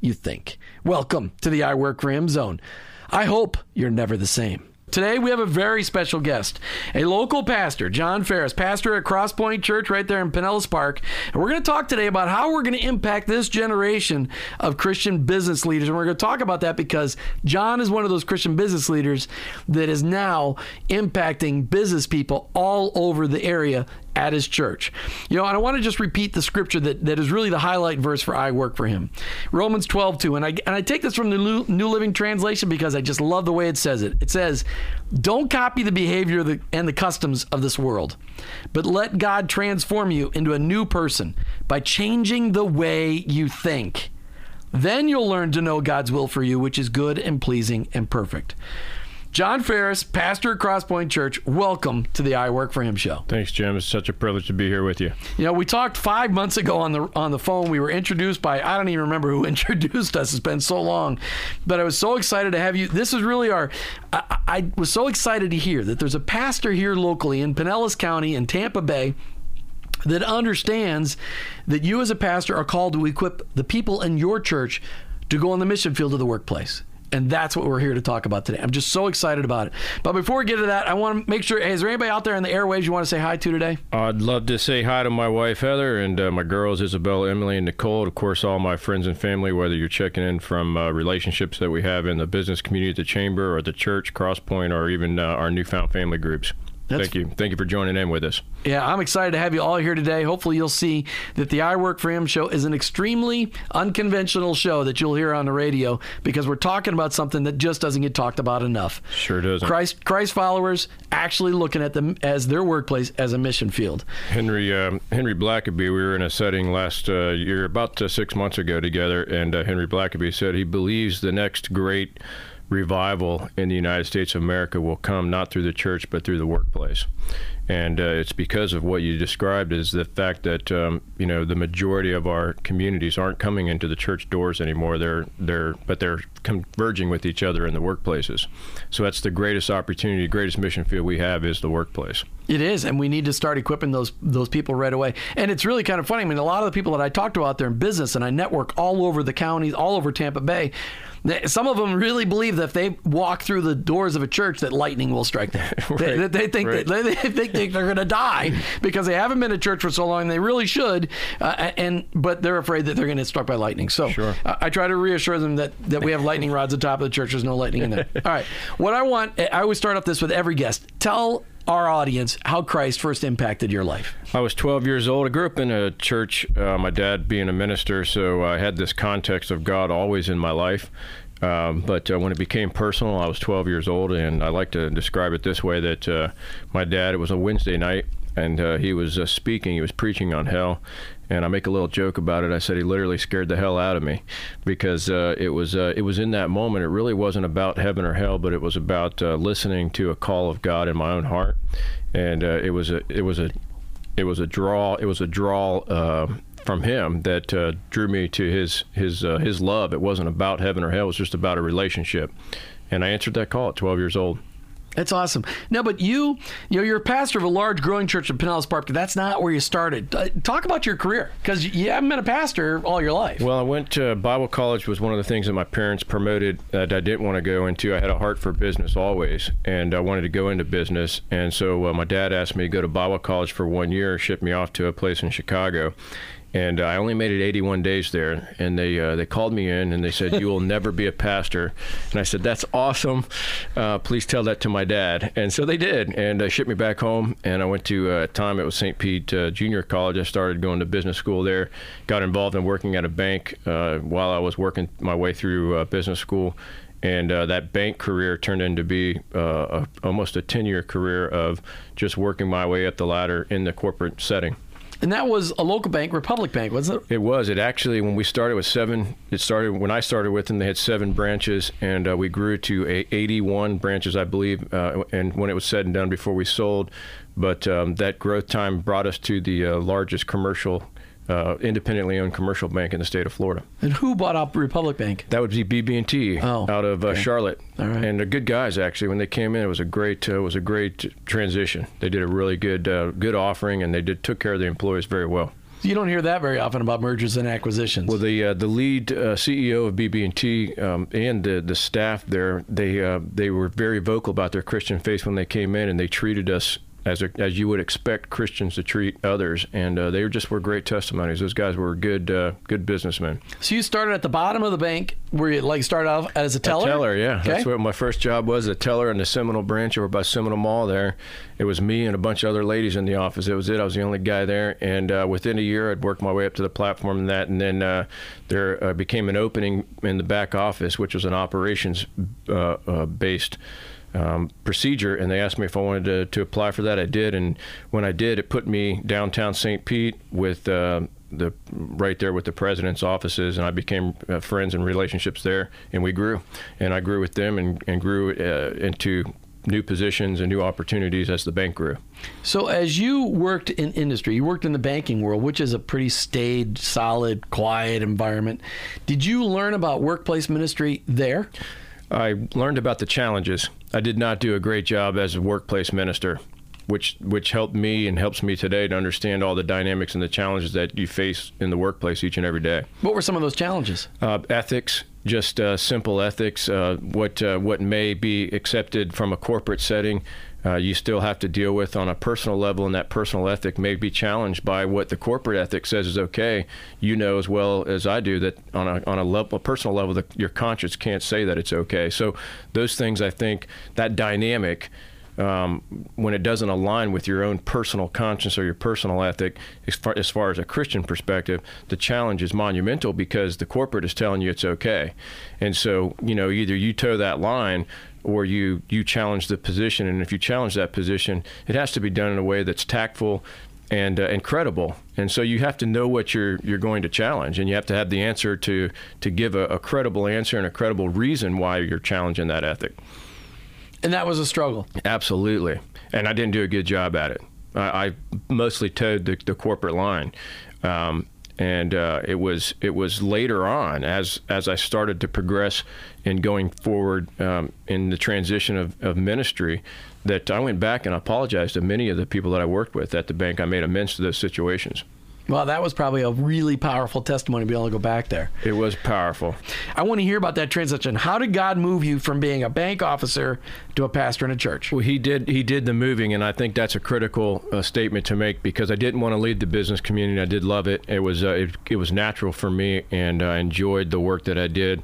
you think. Welcome to the I Work for Him zone. I hope you're never the same. Today we have a very special guest, a local pastor, John Farris, pastor at Crosspoint Church right there in Pinellas Park. And we're going to talk today about how we're going to impact this generation of Christian business leaders. And we're going to talk about that because John is one of those Christian business leaders that is now impacting business people all over the area at his church. You know, and I want to just repeat the scripture that, that is really the highlight verse for I work for him. Romans 12, 2. And I, and I take this from the New Living Translation because I just love the way it says it. It says, Don't copy the behavior the, and the customs of this world, but let God transform you into a new person by changing the way you think. Then you'll learn to know God's will for you, which is good and pleasing and perfect. John Farris, pastor at Crosspoint Church, welcome to the I Work for Him show. Thanks, Jim. It's such a privilege to be here with you. You know, we talked five months ago on the on the phone. We were introduced by I don't even remember who introduced us. It's been so long, but I was so excited to have you. This is really our. I, I was so excited to hear that there's a pastor here locally in Pinellas County in Tampa Bay that understands that you as a pastor are called to equip the people in your church to go on the mission field of the workplace. And that's what we're here to talk about today. I'm just so excited about it. But before we get to that, I want to make sure hey, is there anybody out there in the airwaves you want to say hi to today? I'd love to say hi to my wife, Heather, and uh, my girls, Isabella, Emily, and Nicole. Of course, all my friends and family, whether you're checking in from uh, relationships that we have in the business community at the chamber or the church, Crosspoint, or even uh, our newfound family groups. That's, Thank you. Thank you for joining in with us. Yeah, I'm excited to have you all here today. Hopefully, you'll see that the I Work for Him show is an extremely unconventional show that you'll hear on the radio because we're talking about something that just doesn't get talked about enough. Sure doesn't. Christ, Christ followers actually looking at them as their workplace as a mission field. Henry um, Henry Blackaby, we were in a setting last uh, year, about uh, six months ago, together, and uh, Henry Blackaby said he believes the next great revival in the United States of America will come not through the church but through the workplace. And uh, it's because of what you described is the fact that um, you know the majority of our communities aren't coming into the church doors anymore. They're they're but they're converging with each other in the workplaces. So that's the greatest opportunity, greatest mission field we have is the workplace. It is, and we need to start equipping those those people right away. And it's really kind of funny. I mean, a lot of the people that I talk to out there in business, and I network all over the counties, all over Tampa Bay. Some of them really believe that if they walk through the doors of a church, that lightning will strike them. right. they, they, think right. that they, they think they're going to die because they haven't been to church for so long. They really should, uh, and but they're afraid that they're going to get struck by lightning. So sure. I, I try to reassure them that that we have lightning rods at the top of the church. There's no lightning in there. All right. What I want, I always start off this with every guest. Tell our audience how Christ first impacted your life. I was 12 years old. I grew up in a church, uh, my dad being a minister, so I had this context of God always in my life. Um, but uh, when it became personal, I was 12 years old, and I like to describe it this way: that uh, my dad, it was a Wednesday night, and uh, he was uh, speaking, he was preaching on hell, and I make a little joke about it. I said he literally scared the hell out of me because uh, it was uh, it was in that moment. It really wasn't about heaven or hell, but it was about listening to a call of God in my own heart, and it was a it was a it was a draw. It was a draw from him that uh, drew me to his his uh, his love. It wasn't about heaven or hell; it was just about a relationship. And I answered that call at 12 years old. That's awesome. No, but you, you know, you're a pastor of a large growing church in Pinellas Park. That's not where you started. Uh, talk about your career because you haven't been a pastor all your life. Well, I went to Bible college. Was one of the things that my parents promoted that I didn't want to go into. I had a heart for business always, and I wanted to go into business. And so uh, my dad asked me to go to Bible college for one year, shipped me off to a place in Chicago and uh, I only made it 81 days there. And they uh, they called me in and they said, "You will never be a pastor." And I said, "That's awesome. Uh, please tell that to my dad." And so they did, and uh, shipped me back home. And I went to uh, time it was St. Pete uh, Junior College. I started going to business school there. Got involved in working at a bank while I was working my way through business school. And that bank career turned into be a, almost a 10 year career of just working my way up the ladder in the corporate setting. And that was a local bank, Republic Bank, wasn't it? It was. It actually, when we started with seven, it started when I started with them, they had seven branches, and uh, we grew to a 81 branches, I believe. Uh, and when it was said and done before we sold, but um, that growth time brought us to the uh, largest commercial uh, independently owned commercial bank in the state of Florida. And who bought up Republic Bank? That would be BB&T oh, out of uh, okay. Charlotte. And they're good guys actually. When they came in, it was a great uh, was a great transition. They did a really good uh, good offering, and they did took care of the employees very well. You don't hear that very often about mergers and acquisitions. Well, the uh, the lead uh, CEO of BB&T um, and the the staff there, they uh, they were very vocal about their Christian faith when they came in, and they treated us as a, as you would expect Christians to treat others, and uh, they just were great testimonies. Those guys were good uh, good businessmen. So you started at the bottom of the bank, where you like started off as a teller. A teller, yeah. Okay. That's what my first job was. A teller in the Seminole branch over by Seminole Mall. There, it was me and a bunch of other ladies in the office. It was it. I was the only guy there, and uh, within a year, I'd worked my way up to the platform and that, and then uh, there uh, became an opening in the back office, which was an operations uh, based um, procedure, and they asked me if I wanted to, to, apply for that. I did, and when I did, it put me downtown St. Pete with uh, the right there with the president's offices, and I became uh, friends and relationships there, and we grew, and I grew with them and, and grew uh, into new positions and new opportunities as the bank grew. So, as you worked in industry, you worked in the banking world, which is a pretty staid, solid, quiet environment. Did you learn about workplace ministry there? I learned about the challenges. I did not do a great job as a workplace minister, which which helped me and helps me today to understand all the dynamics and the challenges that you face in the workplace each and every day. What were some of those challenges? Uh, ethics, just uh, simple ethics. Uh, what uh, what may be accepted from a corporate setting uh, you still have to deal with on a personal level, and that personal ethic may be challenged by what the corporate ethic says is okay. You know as well as I do that on a on a, level, a personal level, the, your conscience can't say that it's okay. So those things, I think, that dynamic. Um, when it doesn't align with your own personal conscience or your personal ethic, as far, as far as a Christian perspective, the challenge is monumental because the corporate is telling you it's okay. And so, you know, either you toe that line or you you challenge the position. And if you challenge that position, it has to be done in a way that's tactful and uh, and credible. And so you have to know what you're you're going to challenge, and you have to have the answer to to give a, a credible answer and a credible reason why you're challenging that ethic. And that was a struggle. Absolutely, and I didn't do a good job at it. I, I mostly toed the, the corporate line. Um, and uh, it was it was later on as as I started to progress in going forward um, in the transition of, of ministry that I went back and apologized to many of the people that I worked with at the bank. I made amends to those situations. Well, that was probably a really powerful testimony to be able to go back there. It was powerful. I want to hear about that transition. How did God move you from being a bank officer to a pastor in a church? Well, he did. He did the moving, and I think that's a critical uh, statement to make because I didn't want to leave the business community. I did love it. It was uh, it, it was natural for me, and I enjoyed the work that I did.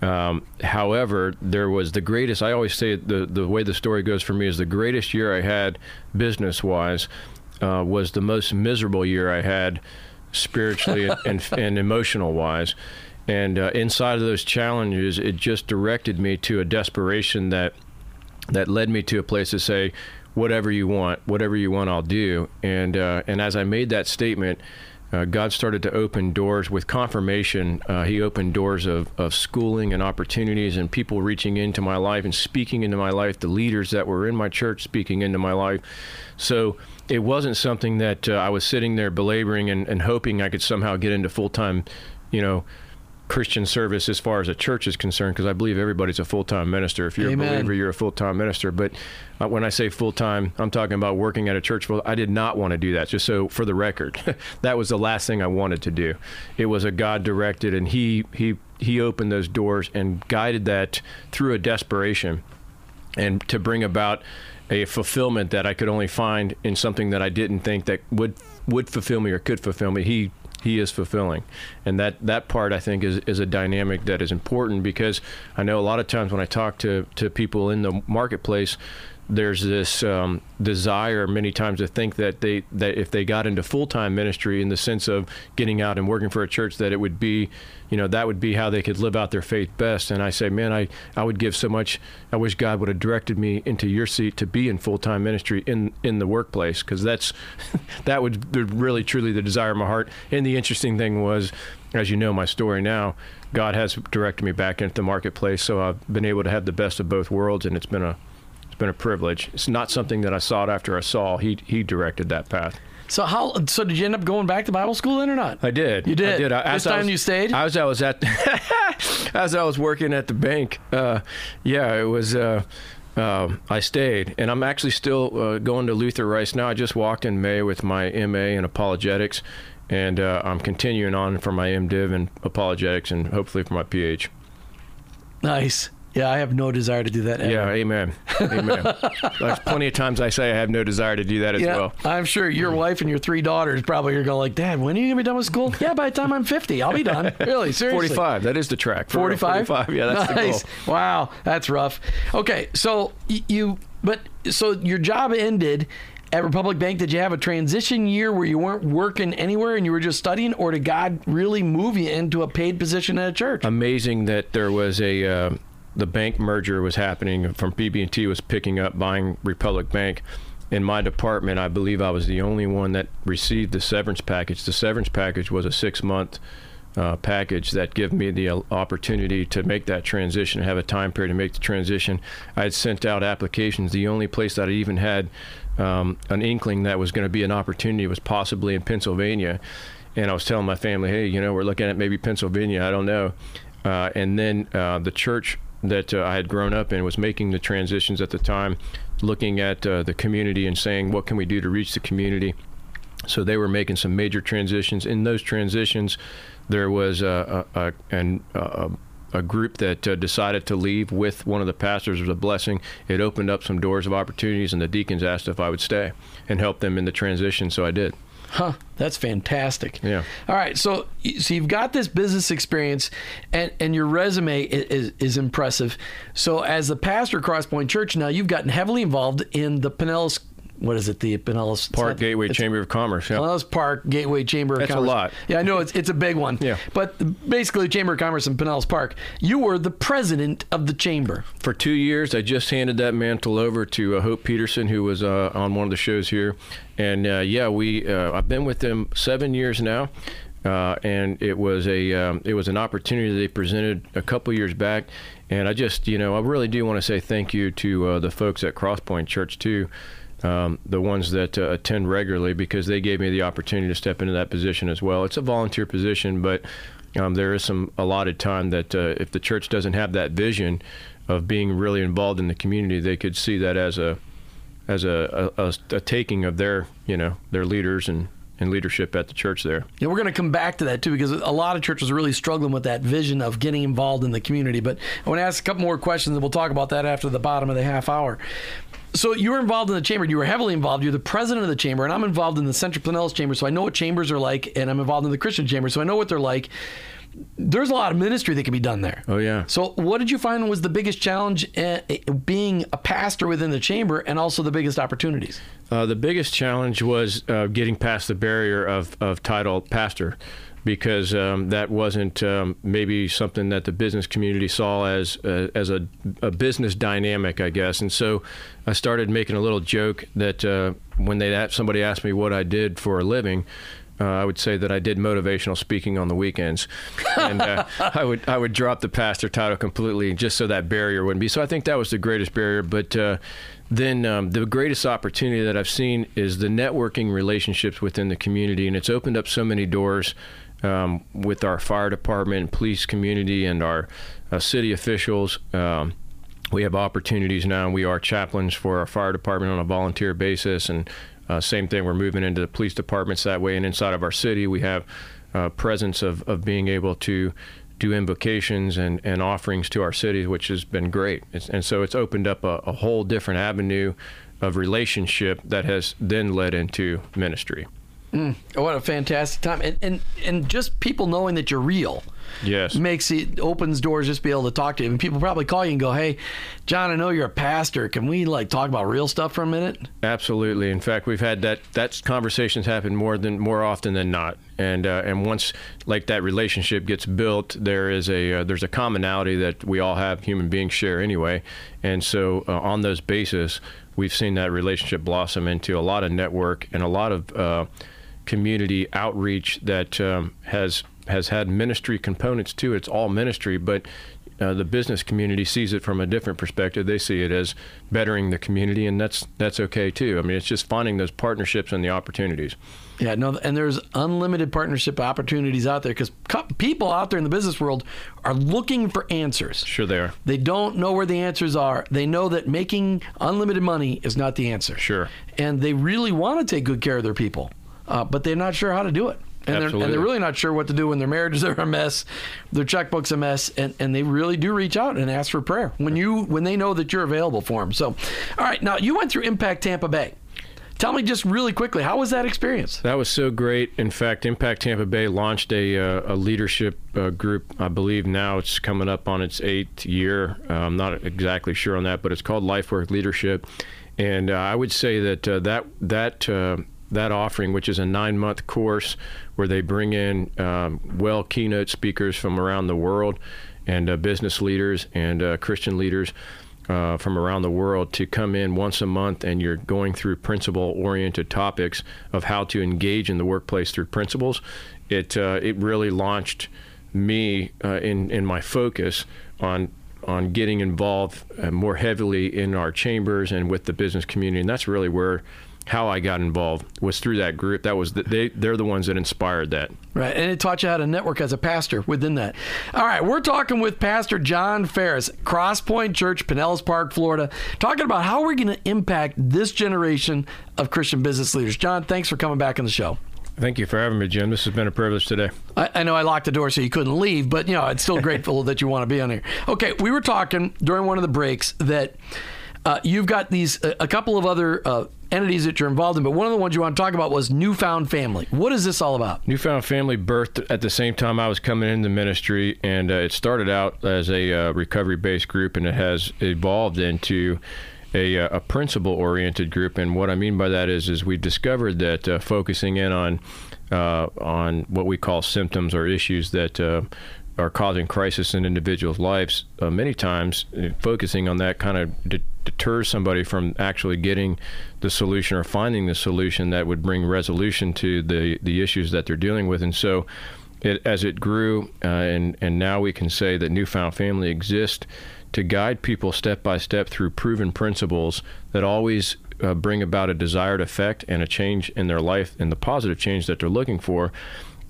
Um, however, there was the greatest. I always say the the way the story goes for me is the greatest year I had business wise uh, was the most miserable year I had spiritually and, and emotional wise. And uh, inside of those challenges, it just directed me to a desperation that that led me to a place to say, "Whatever you want, whatever you want, I'll do." And uh, and as I made that statement, uh, God started to open doors with confirmation. Uh, he opened doors of, of schooling and opportunities, and people reaching into my life and speaking into my life. The leaders that were in my church speaking into my life. So it wasn't something that uh, I was sitting there belaboring and, and hoping I could somehow get into full time, you know, Christian service as far as a church is concerned, because I believe everybody's a full time minister. If you're Amen. a believer, you're a full time minister. But uh, when I say full time, I'm talking about working at a church. Well, I did not want to do that. Just so for the record, that was the last thing I wanted to do. It was a God directed, and He He He opened those doors and guided that through a desperation, and to bring about a fulfillment that I could only find in something that I didn't think that would would fulfill me or could fulfill me. He he is fulfilling, and that that part I think is is a dynamic that is important because I know a lot of times when I talk to to people in the marketplace. There's this um, desire many times to think that they that if they got into full time ministry in the sense of getting out and working for a church that it would be you know that would be how they could live out their faith best. And i say man i, I would give so much i wish god would have directed me into your seat to be in full-time ministry in in the workplace. Because that's that would really truly the desire of my heart. And the interesting thing was as you know my story now god has directed me back into the marketplace so i've been able to have the best of both worlds and it's been a been a privilege it's not something that i sought after i saw he he directed that path So how? So did you end up going back to Bible school then or not? I did. You did. I did. This I time was- you stayed. As I was at, as I was working at the bank, uh, yeah, it was. Uh, um, I stayed, and I'm actually still uh, going to Luther Rice now. I just walked in May with my MA in apologetics, and uh, I'm continuing on for my MDiv in apologetics, and hopefully for my PH. Nice. Yeah, I have no desire to do that. Ever. Yeah, amen, amen. There's plenty of times I say I have no desire to do that as Yeah, well. I'm sure your wife and your three daughters probably are going like, Dad, when are you gonna be done with school? Yeah, by the time I'm 50, I'll be done. Really, seriously. 45. That is the track. 45? 45. Yeah, that's nice. the goal. Wow, that's rough. Okay, so you, but so your job ended at Republic Bank. Did you have a transition year where you weren't working anywhere and you were just studying, or did God really move you into a paid position at a church? amazing that there was a uh, the bank merger was happening from BB&T was picking up buying Republic Bank. In my department, I believe I was the only one that received the severance package. The severance package was a six month uh, package that gave me the uh, opportunity to make that transition, have a time period to make the transition. I had sent out applications. The only place that I even had um, an inkling that was going to be an opportunity was possibly in Pennsylvania. And I was telling my family, hey, you know, we're looking at maybe Pennsylvania. I don't know. Uh, and then uh, the church that uh, I had grown up in was making the transitions at the time, looking at uh, the community and saying, what can we do to reach the community? So they were making some major transitions. In those transitions, there was a, a, a, an, a, a group that uh, decided to leave with one of the pastors. Was a blessing. It opened up some doors of opportunities, and the deacons asked if I would stay and help them in the transition. So I did. Huh, that's fantastic. Yeah. All right, so so you've got this business experience, and and your resume is, is, impressive. So as the pastor of Crosspoint Church, now you've gotten heavily involved in the Pinellas. What is it? The Pinellas Park not- Gateway Chamber of Commerce. Yeah. Pinellas Park Gateway Chamber of That's a Commerce. lot. Yeah, I know it's it's a big one. Yeah. But basically, Chamber of Commerce in Pinellas Park. You were the president of the chamber. for two years. I just handed that mantle over to uh, Hope Peterson, who was uh, on one of the shows here, and uh, yeah, we uh, I've been with them seven years now. Uh, and it was a um, it was an opportunity they presented a couple years back, and I just you know I really do want to say thank you to uh, the folks at Crosspoint Church too, um, the ones that uh, attend regularly because they gave me the opportunity to step into that position as well. It's a volunteer position, but um, there is some allotted time that uh, if the church doesn't have that vision of being really involved in the community, they could see that as a as a, a, a taking of their you know their leaders and and leadership at the church there. Yeah, we're going to come back to that too because a lot of churches are really struggling with that vision of getting involved in the community. But I want to ask a couple more questions, and we'll talk about that after the bottom of the half hour. So you were involved in the chamber. You were heavily involved. You're the president of the chamber, and I'm involved in the Central Pinellas chamber. So I know what chambers are like, and I'm involved in the Christian chamber, so I know what they're like. There's a lot of ministry that can be done there. Oh yeah. So what did you find was the biggest challenge uh, being a pastor within the chamber, and also the biggest opportunities? Uh, the biggest challenge was uh, getting past the barrier of, of title pastor because um, that wasn't um, maybe something that the business community saw as uh, as a, a, business dynamic, I guess. And so I started making a little joke that uh, when they somebody asked me what I did for a living. Uh, I would say that I did motivational speaking on the weekends, and uh, I would I would drop the pastor title completely just so that barrier wouldn't be. So I think that was the greatest barrier. But uh, then um, the greatest opportunity that I've seen is the networking relationships within the community, and it's opened up so many doors um, with our fire department, police community, and our uh, city officials. Um, we have opportunities now. We are chaplains for our fire department on a volunteer basis, and uh, same thing. We're moving into the police departments that way, and inside of our city, we have uh, presence of, of being able to do invocations and, and offerings to our cities, which has been great. It's, and so it's opened up a, a whole different avenue of relationship that has then led into ministry. Mm, what a fantastic time, and, and and just people knowing that you're real. Yes, makes it opens doors just be able to talk to you. And people probably call you and go, "Hey, John, I know you're a pastor. Can we like talk about real stuff for a minute?" Absolutely. In fact, we've had that that conversations happen more than more often than not. And uh, and once like that relationship gets built, there is a uh, there's a commonality that we all have human beings share anyway. And so uh, on those basis, we've seen that relationship blossom into a lot of network and a lot of uh, community outreach that um, has has had ministry components to it. It's all ministry, but uh, the business community sees it from a different perspective. They see it as bettering the community, and that's that's okay too. I mean, it's just finding those partnerships and the opportunities. Yeah, no, and there's unlimited partnership opportunities out there because people out there in the business world are looking for answers. Sure, they are. They don't know where the answers are. They know that making unlimited money is not the answer. Sure. And they really want to take good care of their people uh, but they're not sure how to do it. And they're, and they're, really not sure what to do when their marriages are a mess, their checkbook's a mess, and, and they really do reach out and ask for prayer when you when they know that you're available for them. So, all right, now you went through Impact Tampa Bay. Tell me just really quickly, how was that experience? That was so great. In fact, Impact Tampa Bay launched a, uh, a leadership uh, group. I believe now it's coming up on its eighth year. Uh, I'm not exactly sure on that, but it's called LifeWork Leadership. And uh, I would say that uh, that that uh, that offering, which is a nine month course where they bring in um, well keynote speakers from around the world and uh, business leaders and uh, Christian leaders. Uh, from around the world to come in once a month and you're going through principle oriented topics of how to engage in the workplace through principles. It, uh, it really launched me uh, in, in my focus on on getting involved uh, more heavily in our chambers and with the business community. And that's really where how I got involved was through that group. That was the, they they're the ones that inspired that. Right, and it taught you how to network as a pastor within that. All right, we're talking with Pastor John Farris, Crosspoint Church, Pinellas Park, Florida, talking about how we're going to impact this generation of Christian business leaders. John, thanks for coming back on the show. Thank you for having me, Jim. This has been a privilege today. I, I know I locked the door so you couldn't leave, but you know, it's still grateful that you want to be on here. Okay, we were talking during one of the breaks that uh, you've got these a couple of other uh, entities that you're involved in, but one of the ones you want to talk about was Newfound Family. What is this all about? Newfound Family birthed at the same time I was coming into ministry, and uh, it started out as a uh, recovery-based group, and it has evolved into a, uh, a principle-oriented group. And what I mean by that is, is we've discovered that uh, focusing in on uh, on what we call symptoms or issues that uh, are causing crisis in individuals' lives, many times focusing on that kind of de- deters somebody from actually getting the solution or finding the solution that would bring resolution to the, the issues that they're dealing with. And so, it, as it grew, uh, and, and now we can say that Newfound Family exists to guide people step by step through proven principles that always uh, bring about a desired effect and a change in their life and the positive change that they're looking for.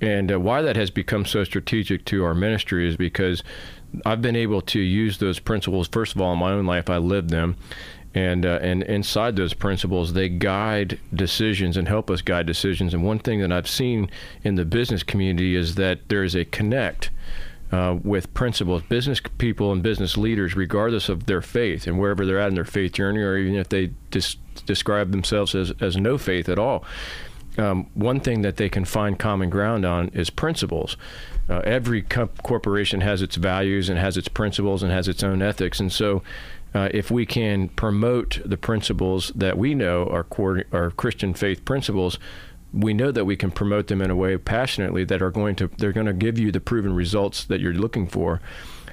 And uh, why that has become so strategic to our ministry is because I've been able to use those principles. First of all, in my own life, I live them, And, uh, and inside those principles, they guide decisions and help us guide decisions. And one thing that I've seen in the business community is that there is a connect uh, with principles. Business people and business leaders, regardless of their faith and wherever they're at in their faith journey, or even if they dis- describe themselves as, as no faith at all, um, one thing that they can find common ground on is principles. Uh, every co- corporation has its values and has its principles and has its own ethics, and so. Uh, if we can promote the principles that we know are, core, are Christian faith principles, we know that we can promote them in a way passionately that are going to they're going to give you the proven results that you're looking for.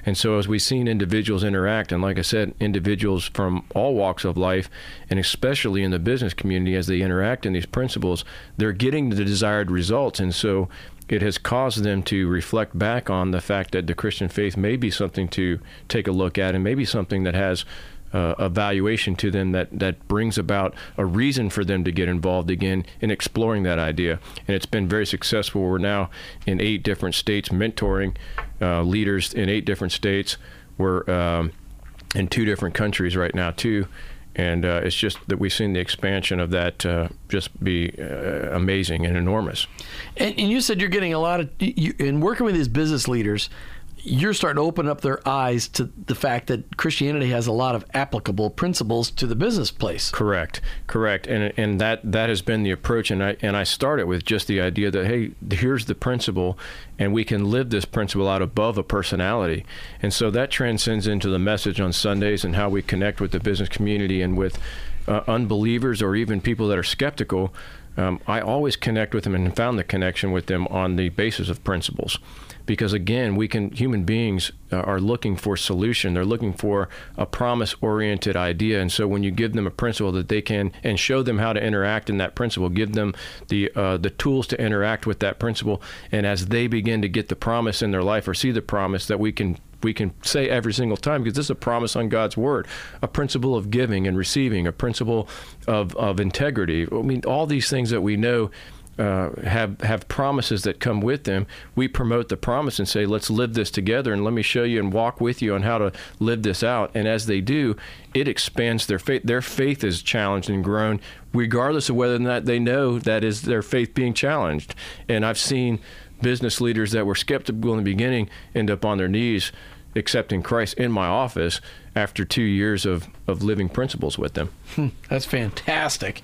And so, as we've seen individuals interact, and like I said, individuals from all walks of life, and especially in the business community, as they interact in these principles, they're getting the desired results. And so, it has caused them to reflect back on the fact that the Christian faith may be something to take a look at, and maybe something that has uh, valuation to them that, that brings about a reason for them to get involved again in exploring that idea. And it's been very successful. We're now in eight different states mentoring uh, leaders in eight different states. We're um, in two different countries right now, too. And uh, it's just that we've seen the expansion of that uh, just be uh, amazing and enormous. And, and, you said you're getting a lot of, you, in working with these business leaders, you're starting to open up their eyes to the fact that Christianity has a lot of applicable principles to the business place. Correct, correct, and and that that has been the approach. And I and I started with just the idea that hey, here's the principle, and we can live this principle out above a personality. And so that transcends into the message on Sundays and how we connect with the business community and with uh, unbelievers or even people that are skeptical. Um, I always connect with them and found the connection with them on the basis of principles because again we can human beings are looking for solution they're looking for a promise oriented idea and so when you give them a principle that they can and show them how to interact in that principle give them the uh, the tools to interact with that principle and as they begin to get the promise in their life or see the promise that we can we can say every single time because this is a promise on God's word, a principle of giving and receiving, a principle of, of integrity. I mean, all these things that we know uh, have have promises that come with them, we promote the promise and say, "Let's live this together, and let me show you and walk with you on how to live this out." And as they do, it expands their faith. Their faith is challenged and grown, regardless of whether or not they know that is their faith being challenged. And I've seen business leaders that were skeptical in the beginning end up on their knees accepting Christ in my office after two years of, of living principles with them. Hmm, that's fantastic.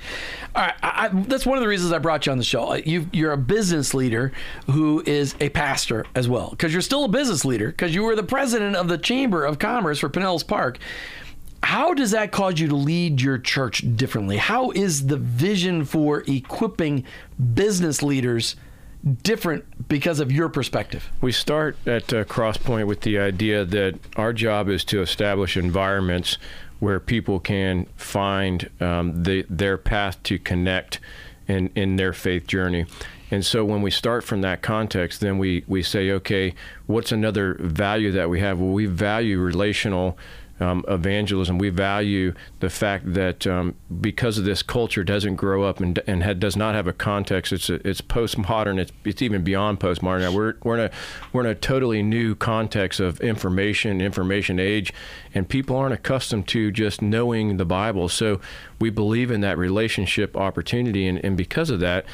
All right, I, I, that's one of the reasons I brought you on the show. You, you're a business leader who is a pastor as well, because you're still a business leader, because you were the president of the Chamber of Commerce for Pinellas Park. How does that cause you to lead your church differently? How is the vision for equipping business leaders? Different because of your perspective? We start at uh, Crosspoint with the idea that our job is to establish environments where people can find um, the, their path to connect in, in their faith journey. And so when we start from that context, then we, we say, okay, what's another value that we have? Well, we value relational um, evangelism. We value the fact that um, because of this culture doesn't grow up and, and had, does not have a context. It's a, it's postmodern. It's it's even beyond postmodern. Now we're we're in a we're in a totally new context of information, information age, and people aren't accustomed to just knowing the Bible. So we believe in that relationship opportunity, and, and because of that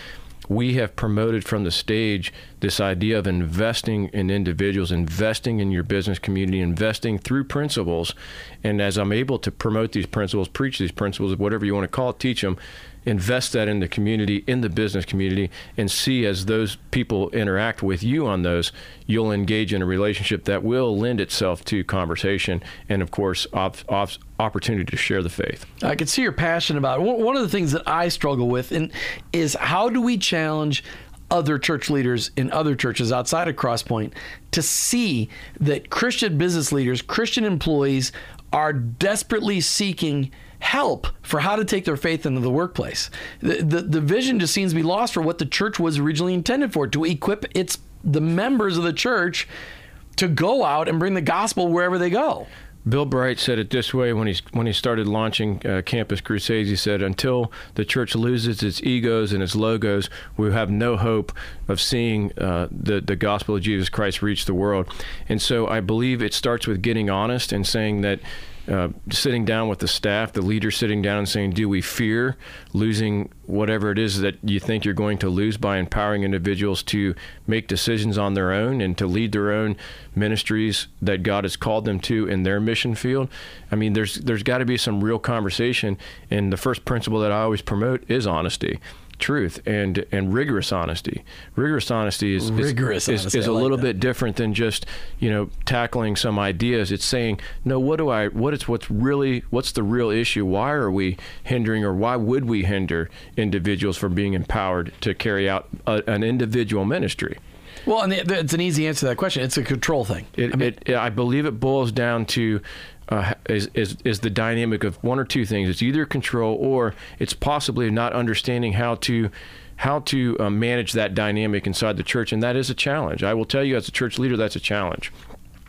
we have promoted from the stage this idea of investing in individuals, investing in your business community, investing through principles. And as I'm able to promote these principles, preach these principles, whatever you want to call it, teach them, invest that in the community, in the business community, and see as those people interact with you on those, you'll engage in a relationship that will lend itself to conversation and, of course, op- op- opportunity to share the faith. I can see your passion about it. One of the things that I struggle with and is how do we challenge other church leaders in other churches outside of Crosspoint to see that Christian business leaders, Christian employees are desperately seeking help for how to take their faith into the workplace. The, the, the vision just seems to be lost for what the church was originally intended for to equip its the members of the church to go out and bring the gospel wherever they go. Bill Bright said it this way when he when he started launching uh, Campus Crusades. He said, "Until the church loses its egos and its logos, we have no hope of seeing uh, the the gospel of Jesus Christ reach the world." And so, I believe it starts with getting honest and saying that uh, sitting down with the staff, the leader sitting down and saying, "Do we fear losing whatever it is that you think you're going to lose by empowering individuals to make decisions on their own and to lead their own ministries that God has called them to in their mission field?" I mean, there's there's got to be some real conversation, and the first principle that I always promote is honesty truth and and rigorous honesty. Rigorous honesty is rigorous is, honesty. is, is a like little that. bit different than just you know tackling some ideas. It's saying no. What do I? What is what's really what's the real issue? Why are we hindering or why would we hinder individuals from being empowered to carry out a, an individual ministry? Well, and it's an easy answer to that question. It's a control thing. It, I, mean, it, I believe it boils down to uh, is, is is the dynamic of one or two things. It's either control or it's possibly not understanding how to how to uh, manage that dynamic inside the church, and that is a challenge. I will tell you, as a church leader, that's a challenge.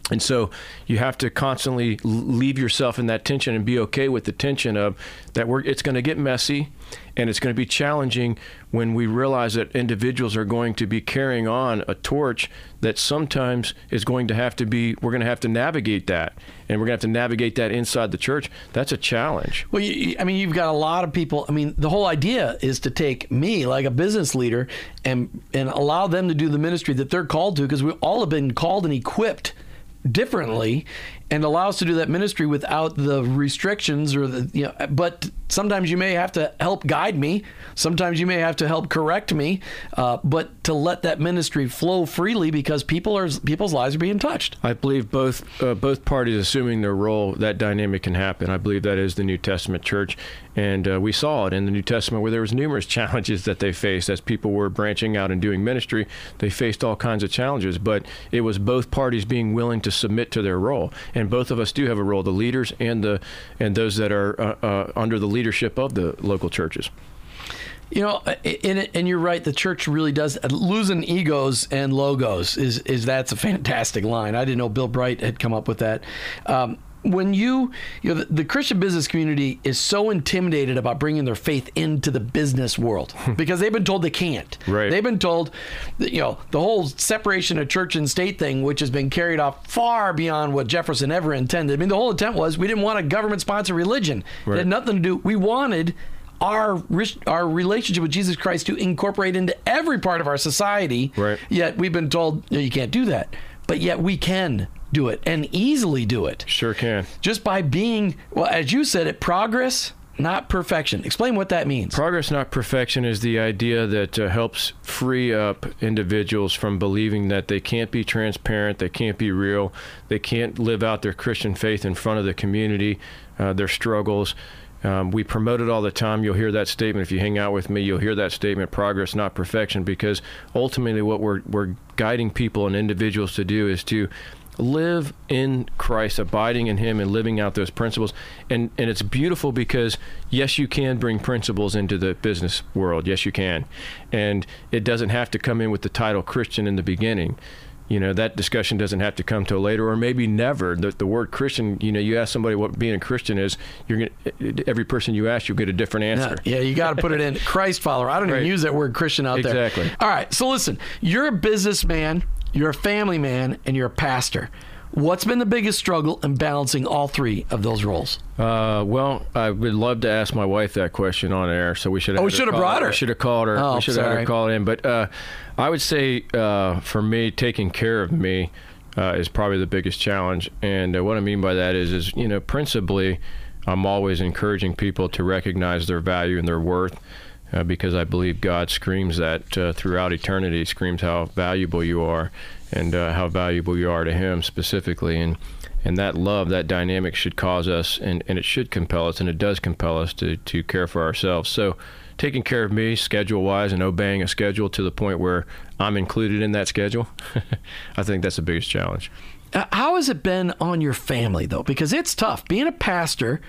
And so you have to constantly leave yourself in that tension and be okay with the tension of that we're, it's going to get messy and it's going to be challenging when we realize that individuals are going to be carrying on a torch that sometimes is going to have to be we're going to have to navigate that and we're going to have to navigate that inside the church. That's a challenge. Well you, i mean you've got a lot of people i mean the whole idea is to take me like a business leader and and allow them to do the ministry that they're called to because we all have been called and equipped differently and allow us to do that ministry without the restrictions or the you know but sometimes you may have to help guide me. Sometimes you may have to help correct me uh, but to let that ministry flow freely because people are people's lives are being touched. I believe both uh, both parties assuming their role that dynamic can happen. I believe that is the new testament church. And uh, we saw it in the new testament where there was numerous challenges that they faced. As people were branching out and doing ministry they faced all kinds of challenges but it was both parties being willing to submit to their role both of us do have a role the leaders and the and those that are uh, uh, under the leadership of the local churches you know, and, and you're right. The church really does losing egos and logos is is that's a fantastic line. I didn't know Bill Bright had come up with that. Um, when you, you know, the, the, Christian business community is so intimidated about bringing their faith into the business world hmm. because they've been told they can't. Right. They've been told, that, you know, the whole separation of church and state thing, which has been carried off far beyond what Jefferson ever intended. I mean, the whole intent was we didn't want a government-sponsored religion. Right. It had nothing to do. We wanted our our relationship with Jesus Christ to incorporate into every part of our society. Right. Yet we've been told no, you can't do that. But yet we can do it and easily do it. Sure can. Just by being well, as you said, it progress. Not perfection. Explain what that means. Progress, not perfection, is the idea that uh, helps free up individuals from believing that they can't be transparent, they can't be real, they can't live out their Christian faith in front of the community, uh, their struggles. Um, we promote it all the time. You'll hear that statement. If you hang out with me, you'll hear that statement progress, not perfection, because ultimately what we're, we're guiding people and individuals to do is to live in Christ, abiding in Him, and living out those principles. And and it's beautiful because yes, you can bring principles into the business world. Yes, you can, and it doesn't have to come in with the title Christian in the beginning. You know that discussion doesn't have to come till later, or maybe never. The, the word Christian, you know, you ask somebody what being a Christian is, you're gonna every person you ask, you'll get a different answer. Yeah, yeah you got to put it in Christ follower. I don't right. even use that word Christian out exactly. there. Exactly. All right, so listen, you're a businessman, you're a family man, and you're a pastor. What's been the biggest struggle in balancing all three of those roles? Uh, well, I would love to ask my wife that question on air, so we should. Have oh, we should have brought her. I should have called her. Oh, we should sorry. have had her call in. But uh, I would say uh, for me, taking care of me uh, is probably the biggest challenge. And uh, what I mean by that is, is you know, principally, I'm always encouraging people to recognize their value and their worth. Uh, because I believe God screams that uh, throughout eternity, screams how valuable you are and uh, how valuable you are to Him specifically. And and that love, that dynamic should cause us, and, and it should compel us, and it does compel us to, to care for ourselves. So, taking care of me schedule wise and obeying a schedule to the point where I'm included in that schedule, I think that's the biggest challenge. Uh, how has it been on your family, though? Because it's tough. Being a pastor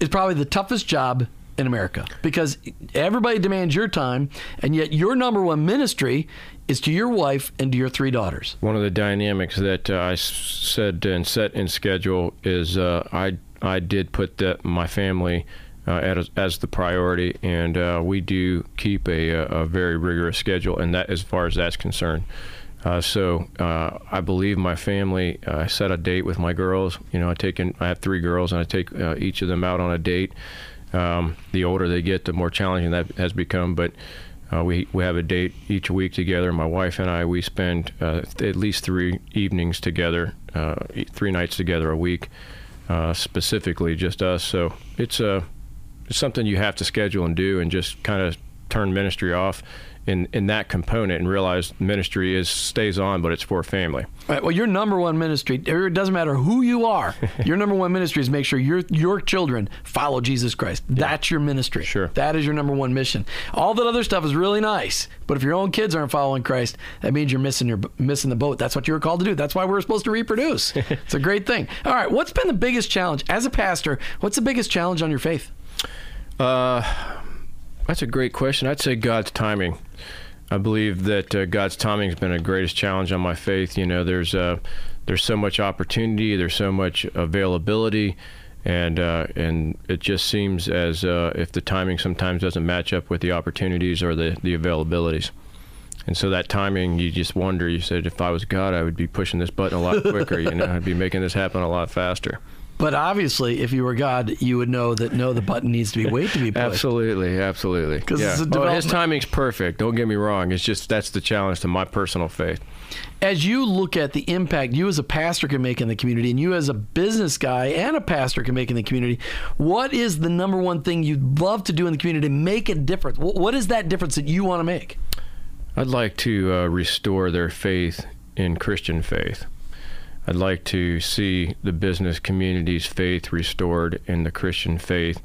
is probably the toughest job in America because everybody demands your time, and yet your number one ministry is to your wife and to your three daughters. One of the dynamics that uh, I said and set in schedule is uh, I I did put the, my family uh, as, as the priority, and uh, we do keep a, a very rigorous schedule, and that as far as that's concerned. Uh, so uh, I believe my family. I set a date with my girls. You know, I take in, I have three girls, and I take each of them out on a date. Um, the older they get, the more challenging that has become. But uh, we we have a date each week together. My wife and I we spend uh, at least three evenings together, three nights together a week, specifically just us. So it's a it's something you have to schedule and do, and just kind of turn ministry off in in that component and realize ministry is stays on, but it's for family. Right, well, your number one ministry. It doesn't matter who you are. your number one ministry is make sure your your children follow Jesus Christ. Yeah. That's your ministry. Sure. That is your number one mission. All that other stuff is really nice, but if your own kids aren't following Christ, that means you're missing your missing the boat. That's what you were called to do. That's why we're supposed to reproduce. it's a great thing. All right, what's been the biggest challenge as a pastor? What's the biggest challenge on your faith? Uh, that's a great question. I'd say God's timing. I believe that uh, God's timing has been a greatest challenge on my faith. You know, there's uh, there's so much opportunity, there's so much availability, and uh, and it just seems as uh, if the timing sometimes doesn't match up with the opportunities or the the availabilities. And so that timing, you just wonder. You said, if I was God, I would be pushing this button a lot quicker. you know, I'd be making this happen a lot faster. But obviously, if you were God, you would know that no, the button needs to be wait to be pushed. absolutely, absolutely. Because yeah. oh, his timing's perfect. Don't get me wrong. It's just that's the challenge to my personal faith. As you look at the impact you as a pastor can make in the community, and you as a business guy and a pastor can make in the community, what is the number one thing you'd love to do in the community to make a difference? What is that difference that you want to make? I'd like to uh, restore their faith in Christian faith. I'd like to see the business community's faith restored in the Christian faith,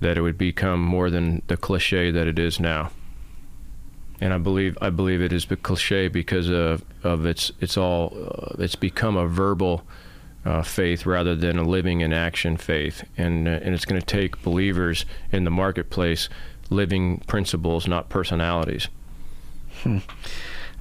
that it would become more than the cliche that it is now. And I believe I believe it is the cliche because of of its it's all uh, it's become a verbal uh, faith rather than a living in action faith, and uh, and it's going to take believers in the marketplace living principles, not personalities. Hmm.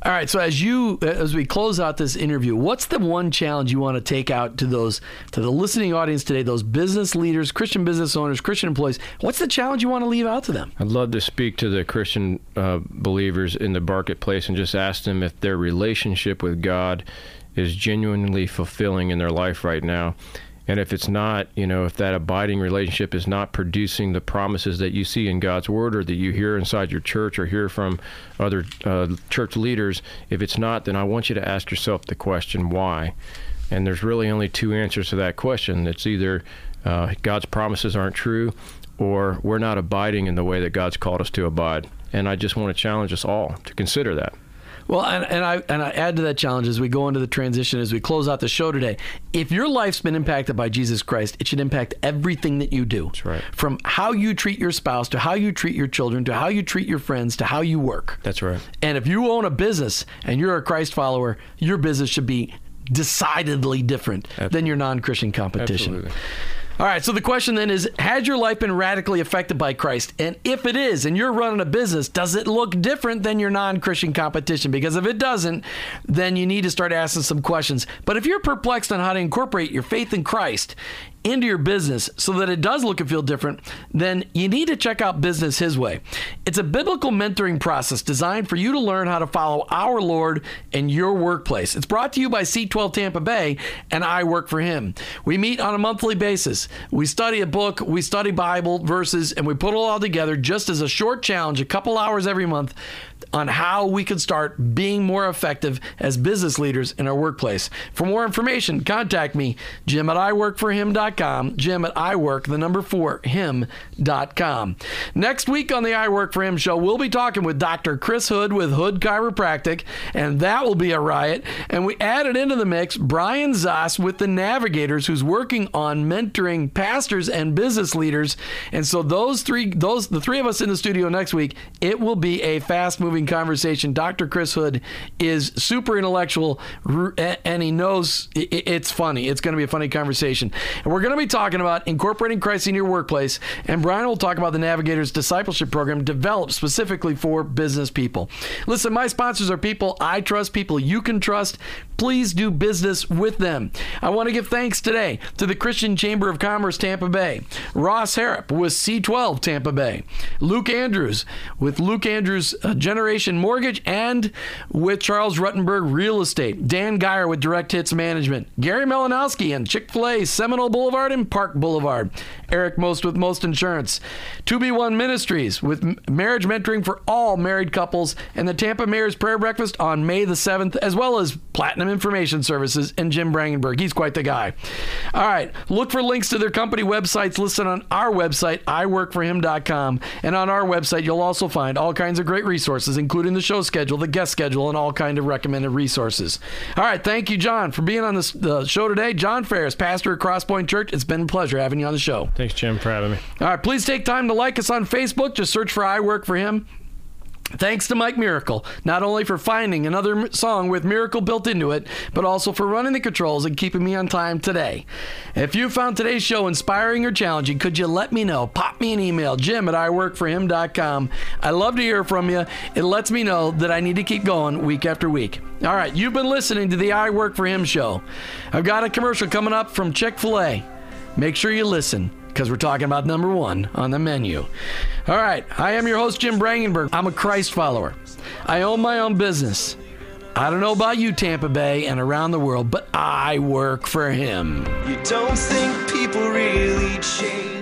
All right. So as you as we close out this interview, what's the one challenge you want to take out to those to the listening audience today? Those business leaders, Christian business owners, Christian employees. What's the challenge you want to leave out to them? I'd love to speak to the Christian uh, believers in the marketplace and just ask them if their relationship with God is genuinely fulfilling in their life right now and if it's not, you know, if that abiding relationship is not producing the promises that you see in God's Word or that you hear inside your church or hear from other uh, church leaders, if it's not, then I want you to ask yourself the question, why? And there's really only two answers to that question. It's either uh, God's promises aren't true or we're not abiding in the way that God's called us to abide. And I just want to challenge us all to consider that. Well, and, and I and I add to that challenge as we go into the transition as we close out the show today. If your life's been impacted by Jesus Christ, it should impact everything that you do. That's right. From how you treat your spouse to how you treat your children to how you treat your friends to how you work. That's right. And if you own a business and you're a Christ follower, your business should be decidedly different Absolutely. than your non-Christian competition. Absolutely. All right, so the question then is Has your life been radically affected by Christ? And if it is, and you're running a business, does it look different than your non Christian competition? Because if it doesn't, then you need to start asking some questions. But if you're perplexed on how to incorporate your faith in Christ into your business so that it does look and feel different, then you need to check out Business His Way. It's a biblical mentoring process designed for you to learn how to follow our Lord in your workplace. It's brought to you by C12 Tampa Bay, and I work for him. We meet on a monthly basis. We study a book, we study Bible verses, and we put it all together just as a short challenge, a couple hours every month on how we could start being more effective as business leaders in our workplace. For more information, contact me, Jim at iworkforhim.com, Jim at iwork, the number four, him.com. Next week on the I Work for Him show, we'll be talking with Dr. Chris Hood with Hood Chiropractic, and that will be a riot. And we added into the mix Brian Zoss with the Navigators, who's working on mentoring pastors and business leaders. And so those three, those the three of us in the studio next week, it will be a fast moving conversation. Dr. Chris Hood is super intellectual and he knows it's funny. It's going to be a funny conversation. And we're going to be talking about incorporating Christ in your workplace. And Brian will talk about the Navigators Discipleship Program developed specifically for business people. Listen, my sponsors are people I trust, people you can trust. Please do business with them. I want to give thanks today to the Christian Chamber of Commerce Tampa Bay, Ross Harrop with C12 Tampa Bay, Luke Andrews with Luke Andrews uh, Generation Mortgage and with Charles Rutenberg Real Estate. Dan Geyer with Direct Hits Management. Gary Melanowski and Chick fil A, Seminole Boulevard and Park Boulevard. Eric Most with Most Insurance. 2B1 Ministries with marriage mentoring for all married couples and the Tampa Mayor's Prayer Breakfast on May the 7th, as well as Platinum Information Services and Jim Brangenberg. He's quite the guy. All right, look for links to their company websites listed on our website, iworkforhim.com. And on our website, you'll also find all kinds of great resources, including the show schedule, the guest schedule, and all kind of recommended resources. All right, thank you, John, for being on this, the show today. John Farris, pastor at Cross Point Church. It's been a pleasure having you on the show. Thanks, Jim, for having me. All right, please take time to like us on Facebook. Just search for I Work for Him. Thanks to Mike Miracle, not only for finding another song with Miracle built into it, but also for running the controls and keeping me on time today. If you found today's show inspiring or challenging, could you let me know? Pop me an email, jim at iworkforhim.com. I love to hear from you. It lets me know that I need to keep going week after week. All right, you've been listening to the I Work for Him show. I've got a commercial coming up from Chick fil A. Make sure you listen because we're talking about number one on the menu. All right, I am your host, Jim Brangenberg. I'm a Christ follower. I own my own business. I don't know about you, Tampa Bay, and around the world, but I work for him. You don't think people really change?